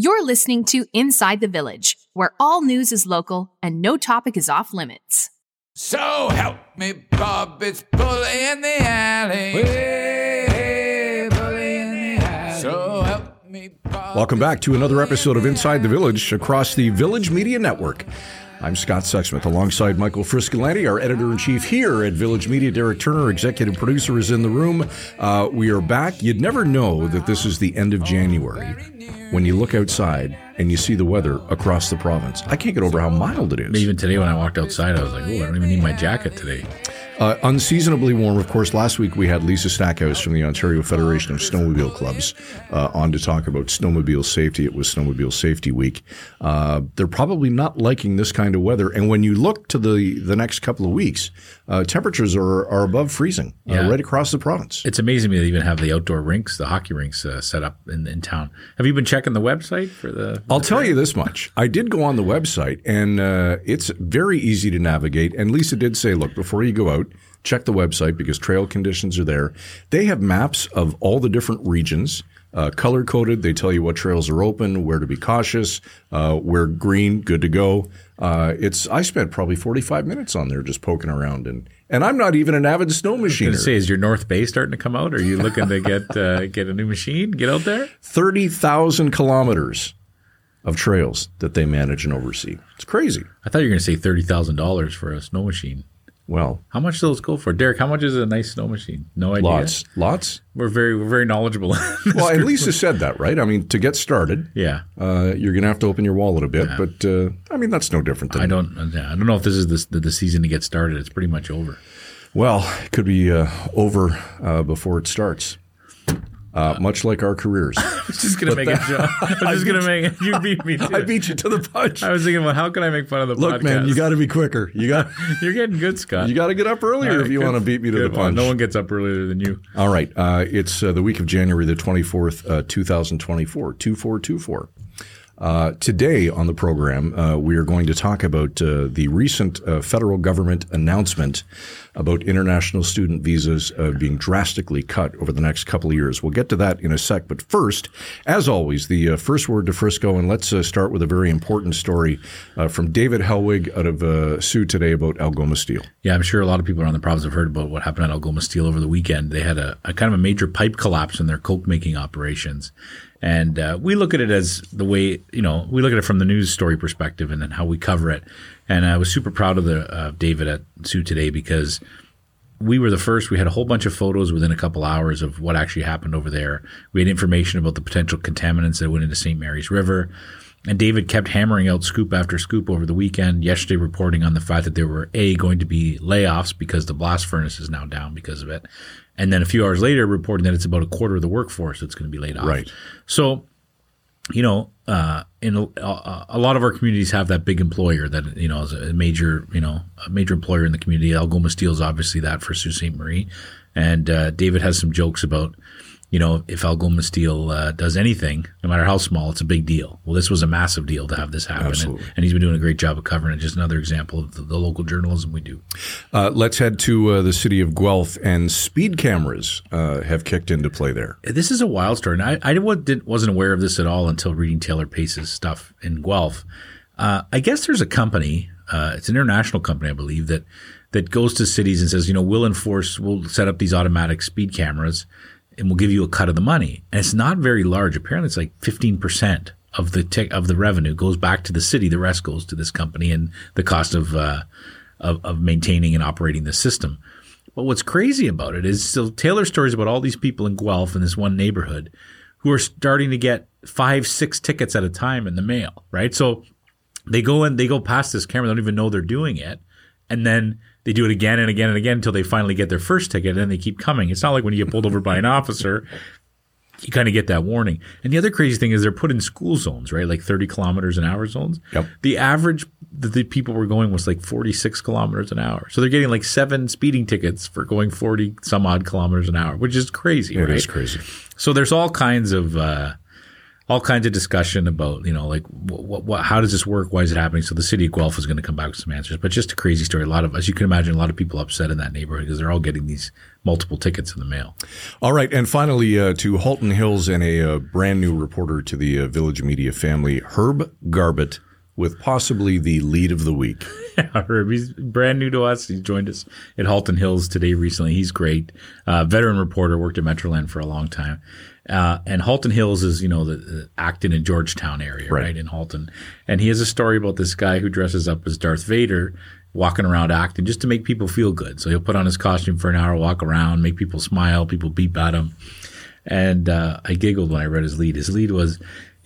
You're listening to Inside the Village, where all news is local and no topic is off limits. So help me, Bob, it's bully in the alley. Hey, bully in the alley. So help me, Bob. Welcome back to another episode of Inside the Village across the Village Media Network. I'm Scott Sexsmith alongside Michael Friscolanti, our editor in chief here at Village Media. Derek Turner, executive producer, is in the room. Uh, we are back. You'd never know that this is the end of January when you look outside and you see the weather across the province. I can't get over how mild it is. Even today, when I walked outside, I was like, "Oh, I don't even need my jacket today." Uh, unseasonably warm. Of course, last week we had Lisa Stackhouse from the Ontario Federation of Snowmobile Clubs uh, on to talk about snowmobile safety. It was Snowmobile Safety Week. Uh, they're probably not liking this kind of weather. And when you look to the, the next couple of weeks, uh, temperatures are, are above freezing uh, Yeah. right across the province. It's amazing they even have the outdoor rinks, the hockey rinks, uh, set up in, in town. Have you been checking the website for the? I'll tell you this much. I did go on the website, and uh, it's very easy to navigate. And Lisa did say, look, before you go out, check the website because trail conditions are there. They have maps of all the different regions. Uh, color coded, they tell you what trails are open, where to be cautious, uh, where green, good to go. Uh, it's I spent probably forty five minutes on there just poking around, and and I'm not even an avid snow I was machiner. gonna say, is your North Bay starting to come out? Are you looking to get uh, get a new machine? Get out there. Thirty thousand kilometers of trails that they manage and oversee. It's crazy. I thought you were gonna say thirty thousand dollars for a snow machine. Well, How much do those go for, Derek? How much is a nice snow machine? No idea. lots, lots. We're very we're very knowledgeable. Well, and Lisa said that, right? I mean, to get started, yeah. uh, you're going to have to open your wallet a bit, but uh, I mean, that's no different than I don't. I don't know if this is the, the, the season to get started. It's pretty much over. Well, it could be uh, over uh, before it starts. Uh, much like our careers. I was just gonna make a joke. I was just gonna make it. you beat me. Too. I beat you to the punch. I was thinking, well, how can I make fun of the Look, podcast? man, you got to be quicker. You got You're getting good, Scott. you got to get up earlier All if you want to beat me to the punch. no one gets up earlier than you. All right. Uh, it's uh, the week of January the 24th, uh, 2024, 2424. Uh, today on the program, uh, we are going to talk about uh, the recent uh, federal government announcement about international student visas uh, being drastically cut over the next couple of years. We'll get to that in a sec. But first, as always, the uh, first word to Frisco, and let's start with a very important story from David Helwig out of Soo Today about Algoma Steel. Yeah, I'm sure a lot of people around the province have heard about what happened at Algoma Steel over the weekend. They had a, a kind of a major pipe collapse in their coke making operations. And uh, we look at it as the way, you know, we look at it from the news story perspective and then how we cover it. And I was super proud of the uh, David at Soo Today because we were the first. We had a whole bunch of photos within a couple hours of what actually happened over there. We had information about the potential contaminants that went into St. Mary's River. And David kept hammering out scoop after scoop over the weekend, yesterday reporting on the fact that there were A, going to be layoffs because the blast furnace is now down because of it. And then a few hours later, reporting that it's about a quarter of the workforce that's going to be laid off. Right. So, you know, uh, in a, a, a lot of our communities have that big employer that you know is a major, you know, a major employer in the community. Algoma Steel is obviously that for Sault Ste. Marie, and uh, David has some jokes about, you know, if Algoma Steel uh, does anything, no matter how small, it's a big deal. Well, this was a massive deal to have this happen, and, and he's been doing a great job of covering it. Just another example of the, the local journalism we do. Uh, let's head to uh, the city of Guelph, and speed cameras uh, have kicked into play there. This is a wild story, and I, I didn't, wasn't aware of this at all until reading Taylor Pace's stuff in Guelph. Uh, I guess there's a company, uh, it's an international company, I believe, that that goes to cities and says, you know, we'll enforce, we'll set up these automatic speed cameras, and we'll give you a cut of the money. And it's not very large. Apparently, it's like 15 percent of the of the revenue goes back to the city. The rest goes to this company and the cost of uh, of, of maintaining and operating the system. But what's crazy about it is still Taylor stories about all these people in Guelph in this one neighborhood who are starting to get five, six tickets at a time in the mail, right? So they go and they go past this camera, they don't even know they're doing it. And then they do it again and again and again until they finally get their first ticket and then they keep coming. It's not like when you get pulled over by an officer, you kind of get that warning. And the other crazy thing is they're put in school zones, right? Like 30 kilometers an hour zones. Yep. The average that the people were going was like 46 kilometers an hour. So they're getting like seven speeding tickets for going 40 some odd kilometers an hour, which is crazy, It right? is crazy. So there's all kinds of uh, all kinds of discussion about you know like what, what how does this work? Why is it happening? So the city of Guelph is going to come back with some answers. But just a crazy story. A lot of, as you can imagine, a lot of people upset in that neighborhood because they're all getting these multiple tickets in the mail. All right, and finally uh, to Halton Hills and a uh, brand new reporter to the uh, Village Media family, Herb Garbutt, with possibly the lead of the week. Herb, he's brand new to us. He joined us at Halton Hills today recently. He's great. Uh, veteran reporter, worked at Metroland for a long time. Uh, and Halton Hills is, you know, the, the, Acton and Georgetown area, right. right, in Halton. And he has a story about this guy who dresses up as Darth Vader walking around Acton just to make people feel good. So he'll put on his costume for an hour, walk around, make people smile, people beep at him. And uh, I giggled when I read his lead. His lead was,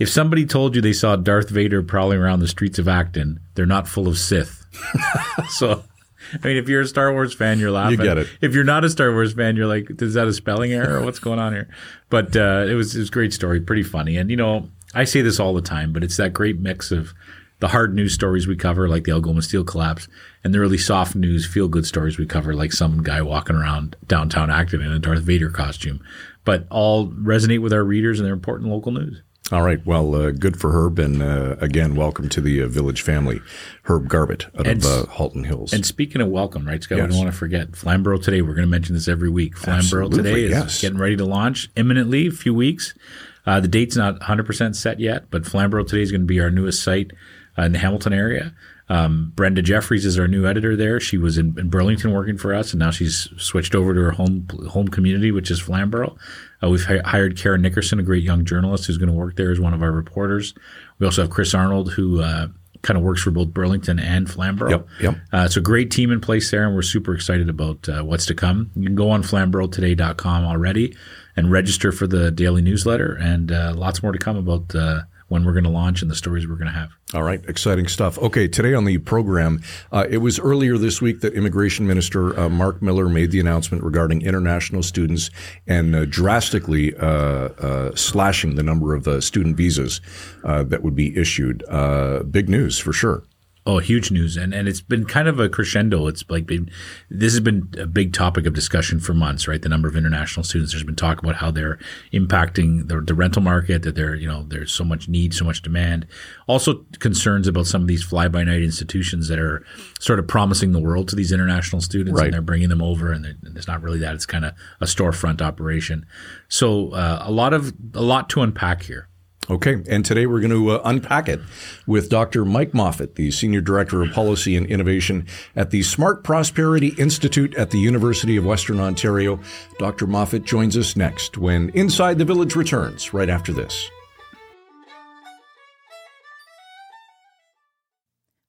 if somebody told you they saw Darth Vader prowling around the streets of Acton, they're not full of Sith. so I mean, if you're a Star Wars fan, you're laughing. You get it. If you're not a Star Wars fan, you're like, is that a spelling error? What's going on here? But uh, it was it was a great story, pretty funny. And you know, I say this all the time, but it's that great mix of the hard news stories we cover, like the Algoma Steel collapse, and the really soft news, feel good stories we cover, like some guy walking around downtown Acton in a Darth Vader costume. But all resonate with our readers and they're important local news. All right. Well, uh, good for Herb. And uh, again, welcome to the uh, village family, Herb Garbutt out and, of uh, Halton Hills. And speaking of welcome, right, Scott, yes. we don't want to forget Flamborough Today. We're going to mention this every week. Flamborough Today is yes. getting ready to launch imminently, a few weeks. Uh, the date's not 100% set yet, but Flamborough Today is going to be our newest site uh, in the Hamilton area. Um, Brenda Jeffries is our new editor there. She was in, in, Burlington working for us, and now she's switched over to her home home community, which is Flamborough. Uh, we've hi- hired Karen Nickerson, a great young journalist who's going to work there as one of our reporters. We also have Chris Arnold, who uh, kind of works for both Burlington and Flamborough. Yep, yep. Uh, it's a great team in place there, and we're super excited about uh, what's to come. You can go on flamboroughtoday.com already and register for the daily newsletter, and uh, lots more to come about uh, when we're going to launch and the stories we're going to have. All right, exciting stuff. Okay, today on the program, uh, it was earlier this week that Immigration Minister uh, Mark Miller made the announcement regarding international students and uh, drastically uh, uh, slashing the number of uh, student visas that would be issued. big news for sure. Oh, huge news, and and it's been kind of a crescendo. It's like been this has been a big topic of discussion for months, right? The number of international students. There's been talk about how they're impacting the, the rental market. That there, you know, there's so much need, so much demand. Also, concerns about some of these fly-by-night institutions that are sort of promising the world to these international students, right. and they're bringing them over, and, and it's not really that. It's kind of a storefront operation. So uh, a lot of a lot to unpack here. Okay, and today we're going to uh, unpack it with Dr. Mike Moffatt, the Senior Director of Policy and Innovation at the Smart Prosperity Institute at the University of Western Ontario. Dr. Moffatt joins us next when Inside the Village returns right after this.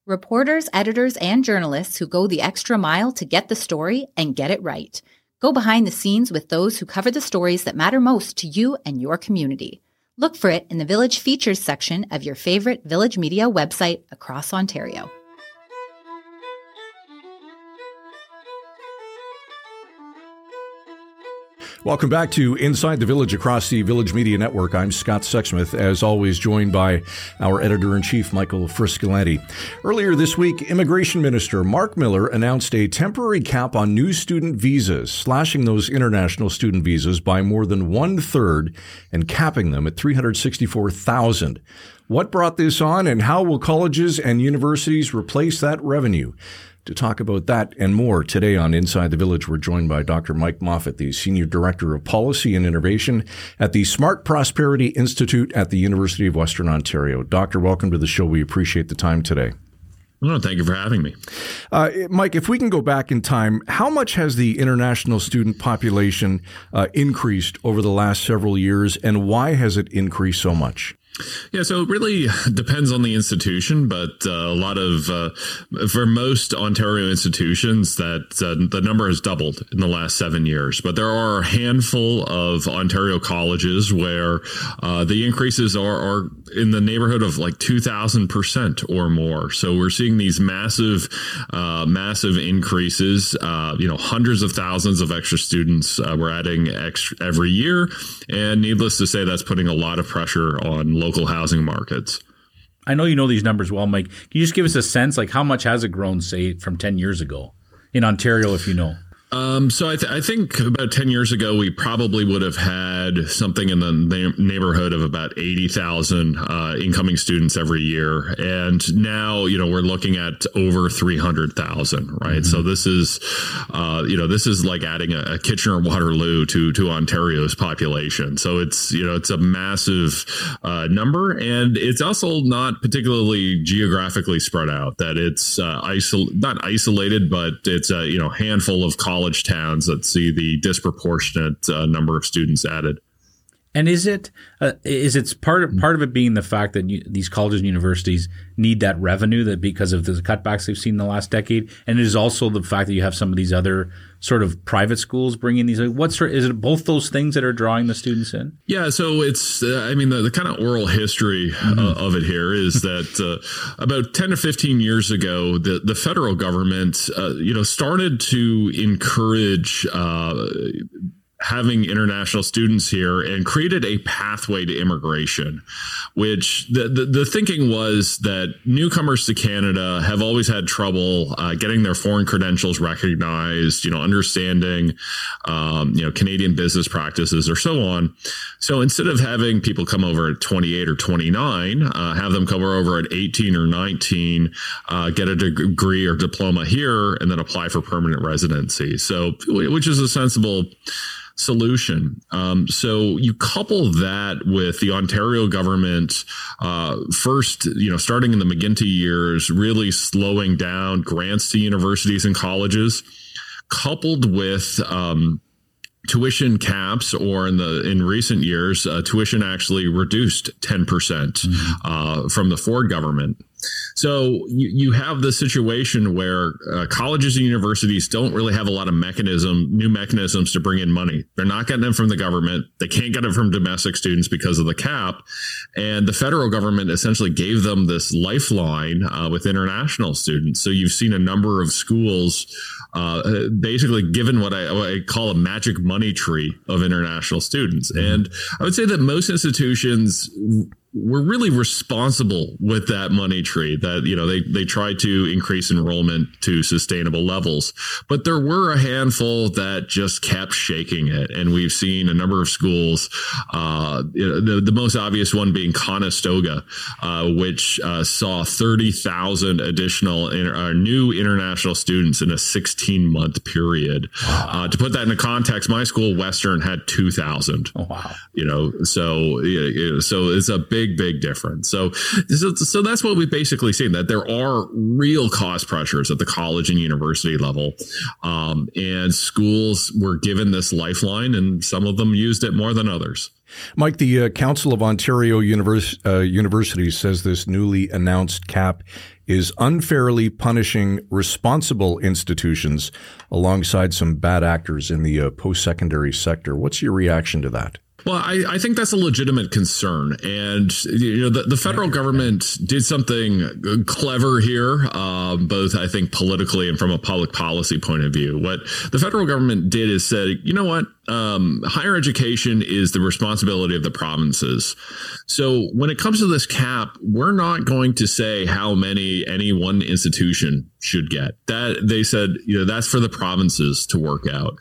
Reporters, editors, and journalists who go the extra mile to get the story and get it right. Go behind the scenes with those who cover the stories that matter most to you and your community. Look for it in the Village Features section of your favorite Village Media website across Ontario. Welcome back to Inside the Village across the Village Media Network. I'm Scott Sexsmith, as always, joined by our editor in chief, Michael Friscolanti. Earlier this week, Immigration Minister Mark Miller announced a temporary cap on new student visas, slashing those international student visas by more than one third and capping them at 364,000. What brought this on, and how will colleges and universities replace that revenue? To talk about that and more today on Inside the Village, we're joined by Dr. Mike Moffatt, the Senior Director of Policy and Innovation at the Smart Prosperity Institute at the University of Western Ontario. Doctor, welcome to the show. We appreciate the time today. No, thank you for having me. Uh, Mike, if we can go back in time, how much has the international student population uh, increased over the last several years, and why has it increased so much? Yeah, so it really depends on the institution, but uh, a lot of uh, for most Ontario institutions, that uh, the number has doubled in the last seven years. But there are a handful of Ontario colleges where uh, the increases are, are in the neighborhood of like two thousand percent or more. So we're seeing these massive, uh, massive increases. Uh, you know, hundreds of thousands of extra students we're adding extra every year, and needless to say, that's putting a lot of pressure on local housing markets. I know you know these numbers well, Mike. Can you just give us a sense, like how much has it grown, say, from ten years ago in Ontario, if you know? Um, so I, th- I, think about 10 years ago, we probably would have had something in the na- neighborhood of about 80,000 uh, incoming students every year. And now, you know, we're looking at over 300,000, right? Mm-hmm. So this is, uh, you know, this is like adding a, a, Kitchener Waterloo to, to Ontario's population. So it's, you know, it's a massive uh, number. And it's also not particularly geographically spread out, that it's uh, isol- not isolated, but it's a, you know, handful of colleges college towns that see the disproportionate uh, number of students added. And is it uh, is it's part of part of it being the fact that you, these colleges and universities need that revenue that because of the cutbacks they've seen in the last decade, and it is also the fact that you have some of these other sort of private schools bringing these. What sort is it? Both those things that are drawing the students in. Yeah, so it's uh, I mean the, the kind of oral history uh, mm-hmm. uh, of it here is that uh, about ten to fifteen years ago, the the federal government uh, you know started to encourage having international students here and created a pathway to immigration, which the, the, the, thinking was that newcomers to Canada have always had trouble uh, getting their foreign credentials recognized, you know, understanding, um, you know, Canadian business practices or so on. So instead of having people come over at 28 or 29, uh, have them come over at 18 or 19, uh, get a degree or diploma here, and then apply for permanent residency. So, which is a sensible solution. Um, so you couple that with the Ontario government uh, first, you know, starting in the McGuinty years, really slowing down grants to universities and colleges, coupled with um, tuition caps or in the in recent years uh, tuition actually reduced 10% mm-hmm. uh, from the ford government so you, you have the situation where uh, colleges and universities don't really have a lot of mechanism, new mechanisms to bring in money. They're not getting it from the government. They can't get it from domestic students because of the cap. And the federal government essentially gave them this lifeline uh, with international students. So you've seen a number of schools uh, basically given what I, what I, call a magic money tree of international students. Mm-hmm. And I would say that most institutions we're really responsible with that money tree that you know they they try to increase enrollment to sustainable levels. But there were a handful that just kept shaking it. And we've seen a number of schools uh, the, the most obvious one being Conestoga uh, which uh, saw 30,000 additional inter- uh, new international students in a 16 month period. Wow. Uh, to put that into context my school Western had 2,000 oh, wow. You know so so it's a big big, big difference. So, so, so that's what we've basically seen that there are real cost pressures at the college and university level. Um, and schools were given this lifeline and some of them used it more than others. Mike, the uh, Council of Ontario Univers- uh, Universities says this newly announced cap is unfairly punishing responsible institutions alongside some bad actors in the uh, post secondary sector. What's your reaction to that? Well, I, I, think that's a legitimate concern, and you know the, the federal government did something clever here, um, both I think politically and from a public policy point of view. What the federal government did is said, you know what, um, higher education is the responsibility of the provinces. So when it comes to this cap, we're not going to say how many any one institution should get. That they said, you know, that's for the provinces to work out.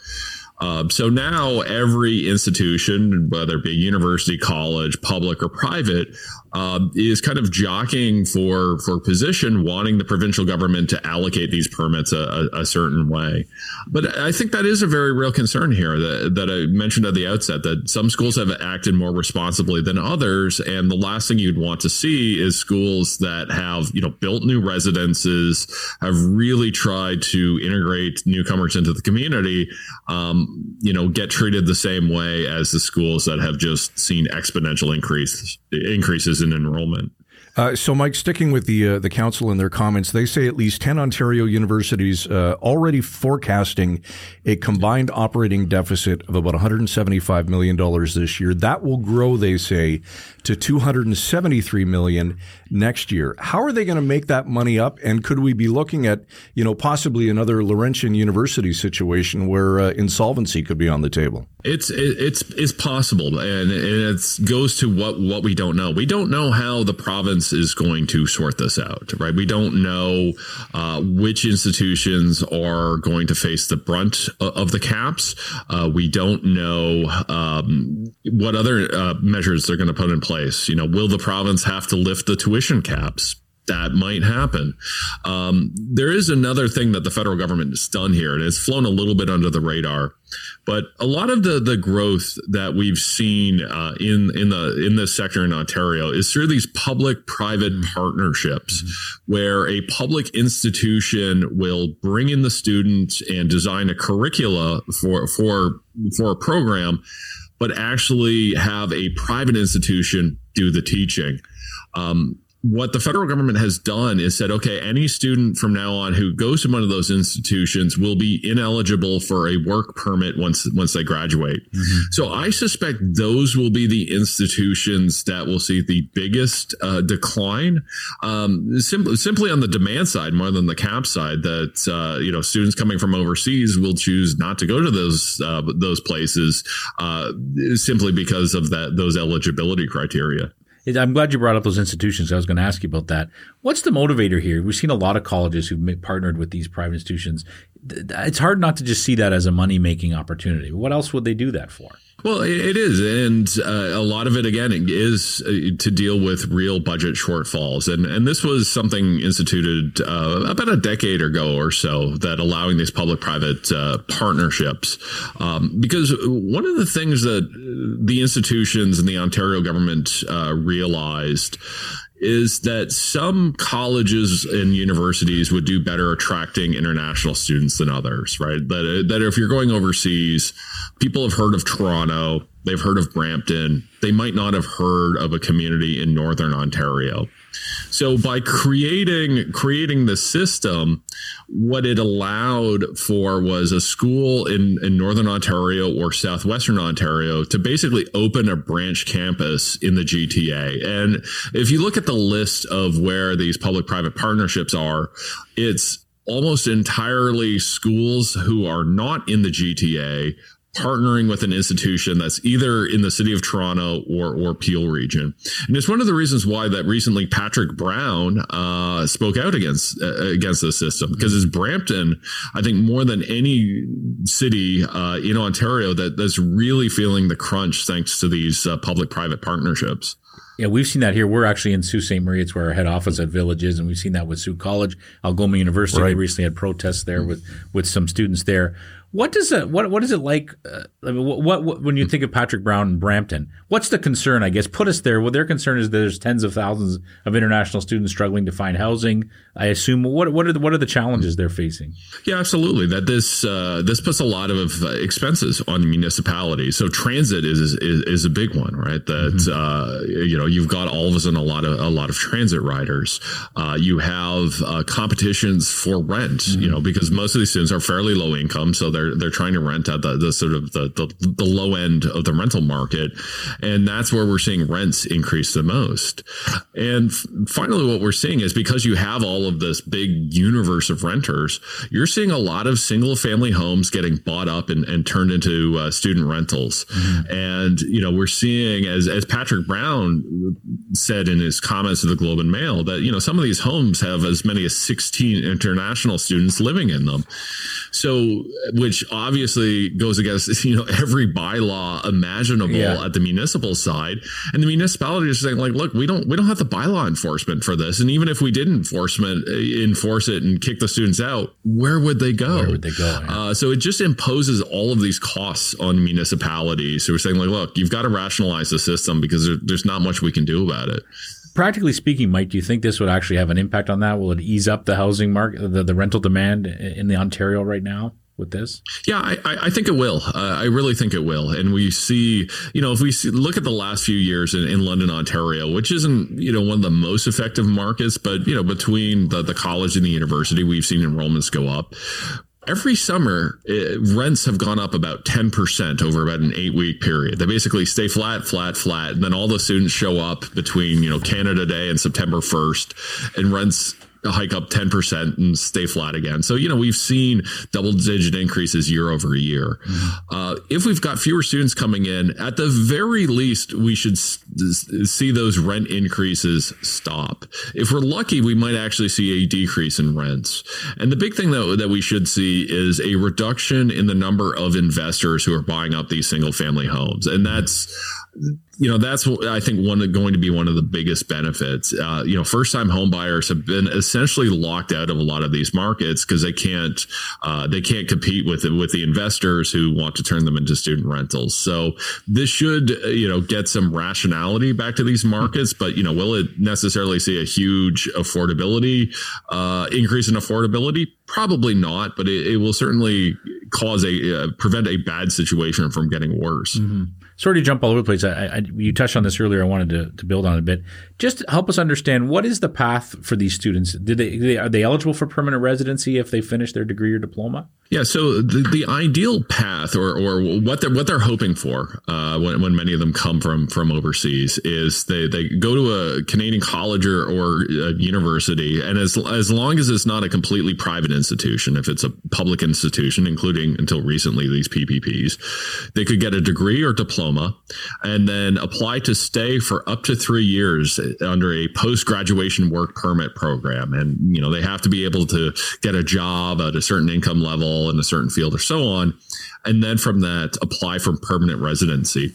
Um, so now every institution, whether it be university, college, public or private, um, is kind of jockeying for for position, wanting the provincial government to allocate these permits a, a, a, certain way. But I think that is a very real concern here that, that I mentioned at the outset that some schools have acted more responsibly than others, and the last thing you'd want to see is schools that have you know built new residences, have really tried to integrate newcomers into the community, um, you know, get treated the same way as the schools that have just seen exponential increase increases in enrollment. Uh, so, Mike, sticking with the uh, the council and their comments, they say at least ten Ontario universities uh, already forecasting a combined operating deficit of about 175 million dollars this year. That will grow, they say, to 273 million next year. How are they going to make that money up? And could we be looking at, you know, possibly another Laurentian University situation where uh, insolvency could be on the table? It's it's it's possible, and and it goes to what what we don't know. We don't know how the province is going to sort this out, right? We don't know uh, which institutions are going to face the brunt of the caps. Uh, we don't know um, what other uh, measures they're going to put in place. You know, will the province have to lift the tuition caps? That might happen. Um, there is another thing that the federal government has done here, and it's flown a little bit under the radar. But a lot of the the growth that we've seen uh, in in the in this sector in Ontario is through these public private mm-hmm. partnerships, mm-hmm. where a public institution will bring in the students and design a curricula for for for a program, but actually have a private institution do the teaching. Um, what the federal government has done is said, okay, any student from now on who goes to one of those institutions will be ineligible for a work permit once once they graduate. Mm-hmm. So I suspect those will be the institutions that will see the biggest uh, decline, um, simply simply on the demand side more than the cap side. That uh, you know, students coming from overseas will choose not to go to those uh, those places uh, simply because of that those eligibility criteria. I'm glad you brought up those institutions. I was going to ask you about that. What's the motivator here? We've seen a lot of colleges who've partnered with these private institutions. It's hard not to just see that as a money making opportunity. What else would they do that for? Well, it is, and uh, a lot of it again is uh, to deal with real budget shortfalls, and and this was something instituted uh, about a decade ago or so that allowing these public-private uh, partnerships, um, because one of the things that the institutions and the Ontario government uh, realized is that some colleges and universities would do better attracting international students than others, right? That, that if you're going overseas, people have heard of Toronto, they've heard of Brampton, they might not have heard of a community in Northern Ontario. So by creating creating the system, what it allowed for was a school in, in Northern Ontario or Southwestern Ontario to basically open a branch campus in the GTA. And if you look at the list of where these public private partnerships are, it's almost entirely schools who are not in the GTA partnering with an institution that's either in the city of Toronto or or Peel region. And it's one of the reasons why that recently Patrick Brown uh, spoke out against uh, against this system because it's Brampton, I think more than any city uh, in Ontario that that's really feeling the crunch thanks to these uh, public private partnerships. Yeah, we've seen that here. We're actually in Sault Ste. Marie. It's where our head office at Village is, and we've seen that with Sault College, Algoma University. Right. We recently had protests there with with some students there. What does it what what is it like? Uh, I mean, what, what, when you think of Patrick Brown and Brampton? What's the concern? I guess put us there. Well, their concern is there's tens of thousands of international students struggling to find housing. I assume what what are the, what are the challenges they're facing? Yeah, absolutely. That this uh, this puts a lot of expenses on the municipalities. So transit is is, is a big one, right? That mm-hmm. uh, you know you've got all of a sudden a lot of a lot of transit riders. Uh, you have uh, competitions for rent. Mm-hmm. You know because most of these students are fairly low income, so they're they're they're trying to rent at the, the sort of the, the, the low end of the rental market, and that's where we're seeing rents increase the most. And f- finally, what we're seeing is because you have all of this big universe of renters, you're seeing a lot of single family homes getting bought up and, and turned into uh, student rentals. Mm-hmm. And you know we're seeing as as Patrick Brown said in his comments to the Globe and Mail that you know some of these homes have as many as 16 international students living in them. So, which obviously goes against you know every bylaw imaginable yeah. at the municipal side, and the municipality is saying like, look, we don't we don't have the bylaw enforcement for this, and even if we did enforcement uh, enforce it and kick the students out, where would they go? Where would they go? Yeah. Uh, so it just imposes all of these costs on municipalities. So we're saying like, look, you've got to rationalize the system because there, there's not much we can do about it practically speaking, Mike, do you think this would actually have an impact on that? Will it ease up the housing market, the, the rental demand in the Ontario right now? With this, yeah, I, I think it will. Uh, I really think it will. And we see, you know, if we see, look at the last few years in, in London, Ontario, which isn't, you know, one of the most effective markets, but you know, between the, the college and the university, we've seen enrollments go up every summer it, rents have gone up about 10% over about an eight week period they basically stay flat flat flat and then all the students show up between you know canada day and september 1st and rents hike up 10% and stay flat again. So, you know, we've seen double digit increases year over year. Mm-hmm. Uh, if we've got fewer students coming in, at the very least, we should see those rent increases stop. If we're lucky, we might actually see a decrease in rents. And the big thing that, that we should see is a reduction in the number of investors who are buying up these single family homes. And that's, you know that's what I think one going to be one of the biggest benefits. Uh, you know, first time home buyers have been essentially locked out of a lot of these markets because they can't uh, they can't compete with with the investors who want to turn them into student rentals. So this should you know get some rationality back to these markets. But you know, will it necessarily see a huge affordability uh, increase in affordability? Probably not, but it, it will certainly cause a uh, prevent a bad situation from getting worse. Mm-hmm sorry to jump all over the place. I, I, you touched on this earlier. I wanted to, to build on it a bit. Just help us understand what is the path for these students? They, are they eligible for permanent residency if they finish their degree or diploma? Yeah. So the, the ideal path, or or what they're what they're hoping for, uh, when when many of them come from from overseas, is they they go to a Canadian college or, or university, and as as long as it's not a completely private institution, if it's a public institution, including until recently these PPPs, they could get a degree or diploma, and then apply to stay for up to three years under a post graduation work permit program, and you know they have to be able to get a job at a certain income level in a certain field or so on. And then from that, apply for permanent residency.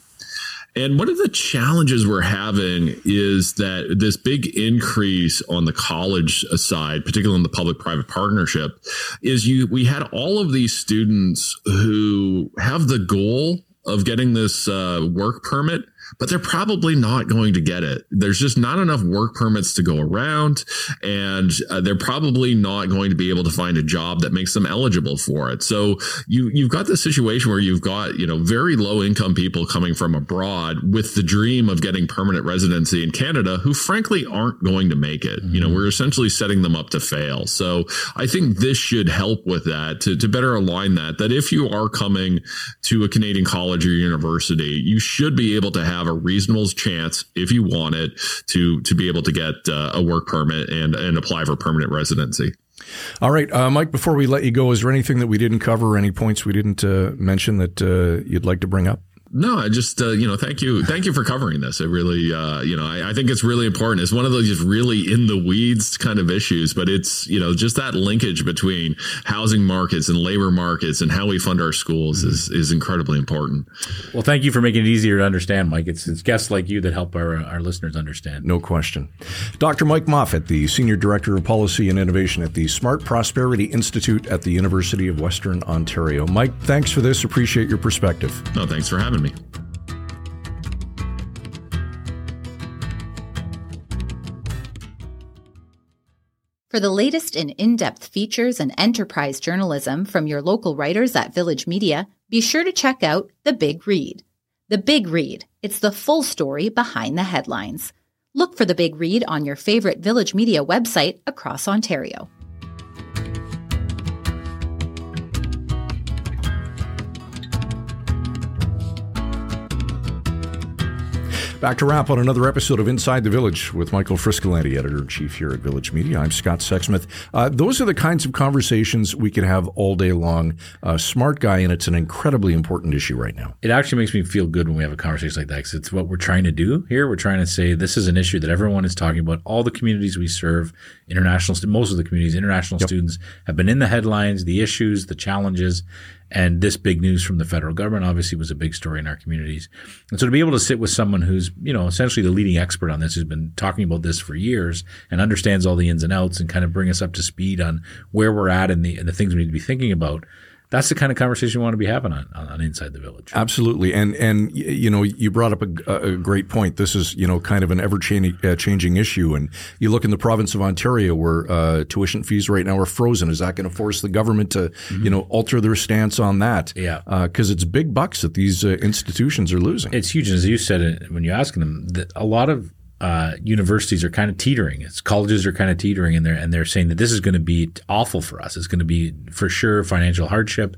And one of the challenges we're having is that this big increase on the college side, particularly in the public private partnership, is you we had all of these students who have the goal of getting this uh, work permit but they're probably not going to get it. There's just not enough work permits to go around, and uh, they're probably not going to be able to find a job that makes them eligible for it. So you you've got this situation where you've got you know very low income people coming from abroad with the dream of getting permanent residency in Canada, who frankly aren't going to make it. Mm-hmm. You know, mm-hmm. we're essentially setting them up to fail. So I think this should help with that to to better align that. That if you are coming to a Canadian college or university, you should be able to have have a reasonable chance, if you want it, to to be able to get uh, a work permit and and apply for permanent residency. All right, uh, Mike. Before we let you go, is there anything that we didn't cover, any points we didn't uh, mention that uh, you'd like to bring up? No, I just uh, you know thank you thank you for covering this. It really uh, you know I, I, think it's really important. It's one of those just really in the weeds kind of issues, but it's you know just that linkage between housing markets and labor markets and how we fund our schools mm-hmm. is is incredibly important. Well, thank you for making it easier to understand, Mike. It's, it's guests like you that help our our listeners understand. No question. Dr. Mike Moffatt, the senior director of policy and innovation at the Smart Prosperity Institute at the University of Western Ontario. Mike, thanks for this. Appreciate your perspective. No, thanks for having having me. For the latest in in depth features and enterprise journalism from your local writers at Village Media, be sure to check out The Big Read. The Big Read, it's the full story behind the headlines. Look for The Big Read on your favorite Village Media website across Ontario. Back to wrap on another episode of Inside the Village with Michael Friscolanti, editor in chief here at Village Media. I'm Scott Sexsmith. Uh, those are the kinds of conversations we could have all day long. Uh, smart guy, and it's an incredibly important issue right now. It actually makes me feel good when we have a conversation like that because it's what we're trying to do here. We're trying to say this is an issue that everyone is talking about. All the communities we serve, international, most of the communities, international yep. students have been in the headlines, the issues, the challenges. And this big news from the federal government obviously was a big story in our communities. And so to be able to sit with someone who's, you know, essentially the leading expert on this, who's been talking about this for years and understands all the ins and outs and kind of bring us up to speed on where we're at and the, and the things we need to be thinking about that's the kind of conversation we want to be having on, on Inside the Village. Absolutely, and and you know you brought up a, a great point. This is you know kind of an ever changing uh, changing issue, and you look in the province of Ontario where uh, tuition fees right now are frozen. Is that going to force the government to mm-hmm. you know alter their stance on that? Yeah, because uh, it's big bucks that these uh, institutions are losing. It's huge, as you said when you're asking them. That a lot of uh, universities are kind of teetering. It's colleges are kind of teetering, and they're and they're saying that this is going to be awful for us. It's going to be for sure financial hardship.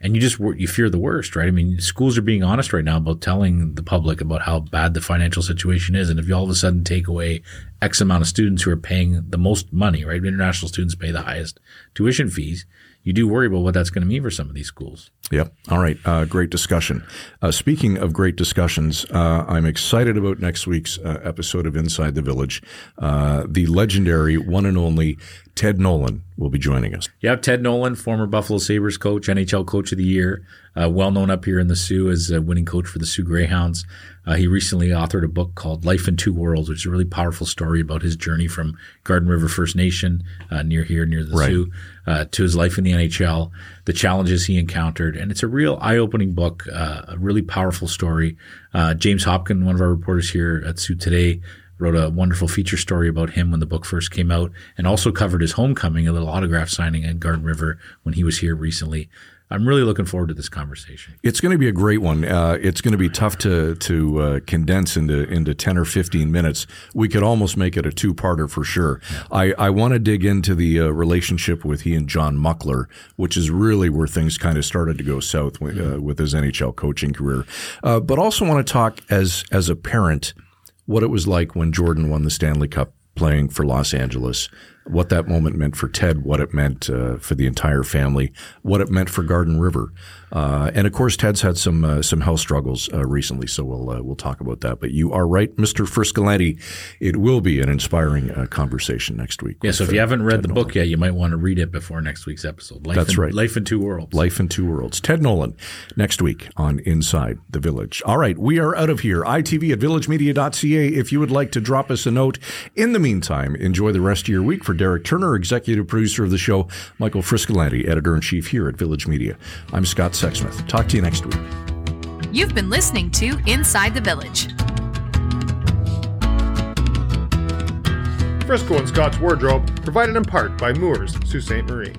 and you just you fear the worst, right? I mean, schools are being honest right now about telling the public about how bad the financial situation is, and if you all of a sudden take away X amount of students who are paying the most money, right? International students pay the highest tuition fees. You do worry about what that's going to mean for some of these schools. Yep. All right. Uh, great discussion. Uh, speaking of great discussions, uh, I'm excited about next week's uh, episode of Inside the Village. Uh, the legendary one and only Ted Nolan will be joining us. Yeah, Ted Nolan, former Buffalo Sabres coach, NHL Coach of the Year, uh, well known up here in the Soo as a winning coach for the Soo Greyhounds. Uh, he recently authored a book called Life in Two Worlds, which is a really powerful story about his journey from Garden River First Nation uh, near here, near the Right. Soo, uh, to his life in the NHL, the challenges he encountered. And it's a real eye opening book, uh, a really powerful story. Uh, James Hopkin, one of our reporters here at Soo Today, wrote a wonderful feature story about him when the book first came out and also covered his homecoming, a little autograph signing at Garden River when he was here recently. I'm really looking forward to this conversation. It's going to be a great one. Uh, it's going to be tough to to uh, condense into into ten or fifteen minutes. We could almost make it a two parter for sure. I, I want to dig into the uh, relationship with he and John Muckler, which is really where things kind of started to go south with, uh, with his NHL coaching career. Uh, but also want to talk as as a parent what it was like when Jordan won the Stanley Cup playing for Los Angeles, what that moment meant for Ted, what it meant uh, for the entire family, what it meant for Garden River, uh, and of course Ted's had some uh, some health struggles uh, recently, so we'll uh, we'll talk about that. But you are right, Mr. Friscolanti. It will be an inspiring uh, conversation next week. Yeah, so if uh, you haven't read Ted the Nolan. book yet, you might want to read it before next week's episode. Life That's in, right. Life in Two Worlds. Life in Two Worlds. Ted Nolan next week on Inside the Village. All right, we are out of here. ITV at villagemedia.ca if you would like to drop us a note. In the meantime, enjoy the rest of your week. For Derek Turner, executive producer of the show, Michael Friscolanti, editor in chief here at Village Media. I'm Scott Sexsmith. Talk to you next week. You've been listening to Inside the Village. Frisco and Scott's Wardrobe, provided in part by Moores, Sault Ste. Marie.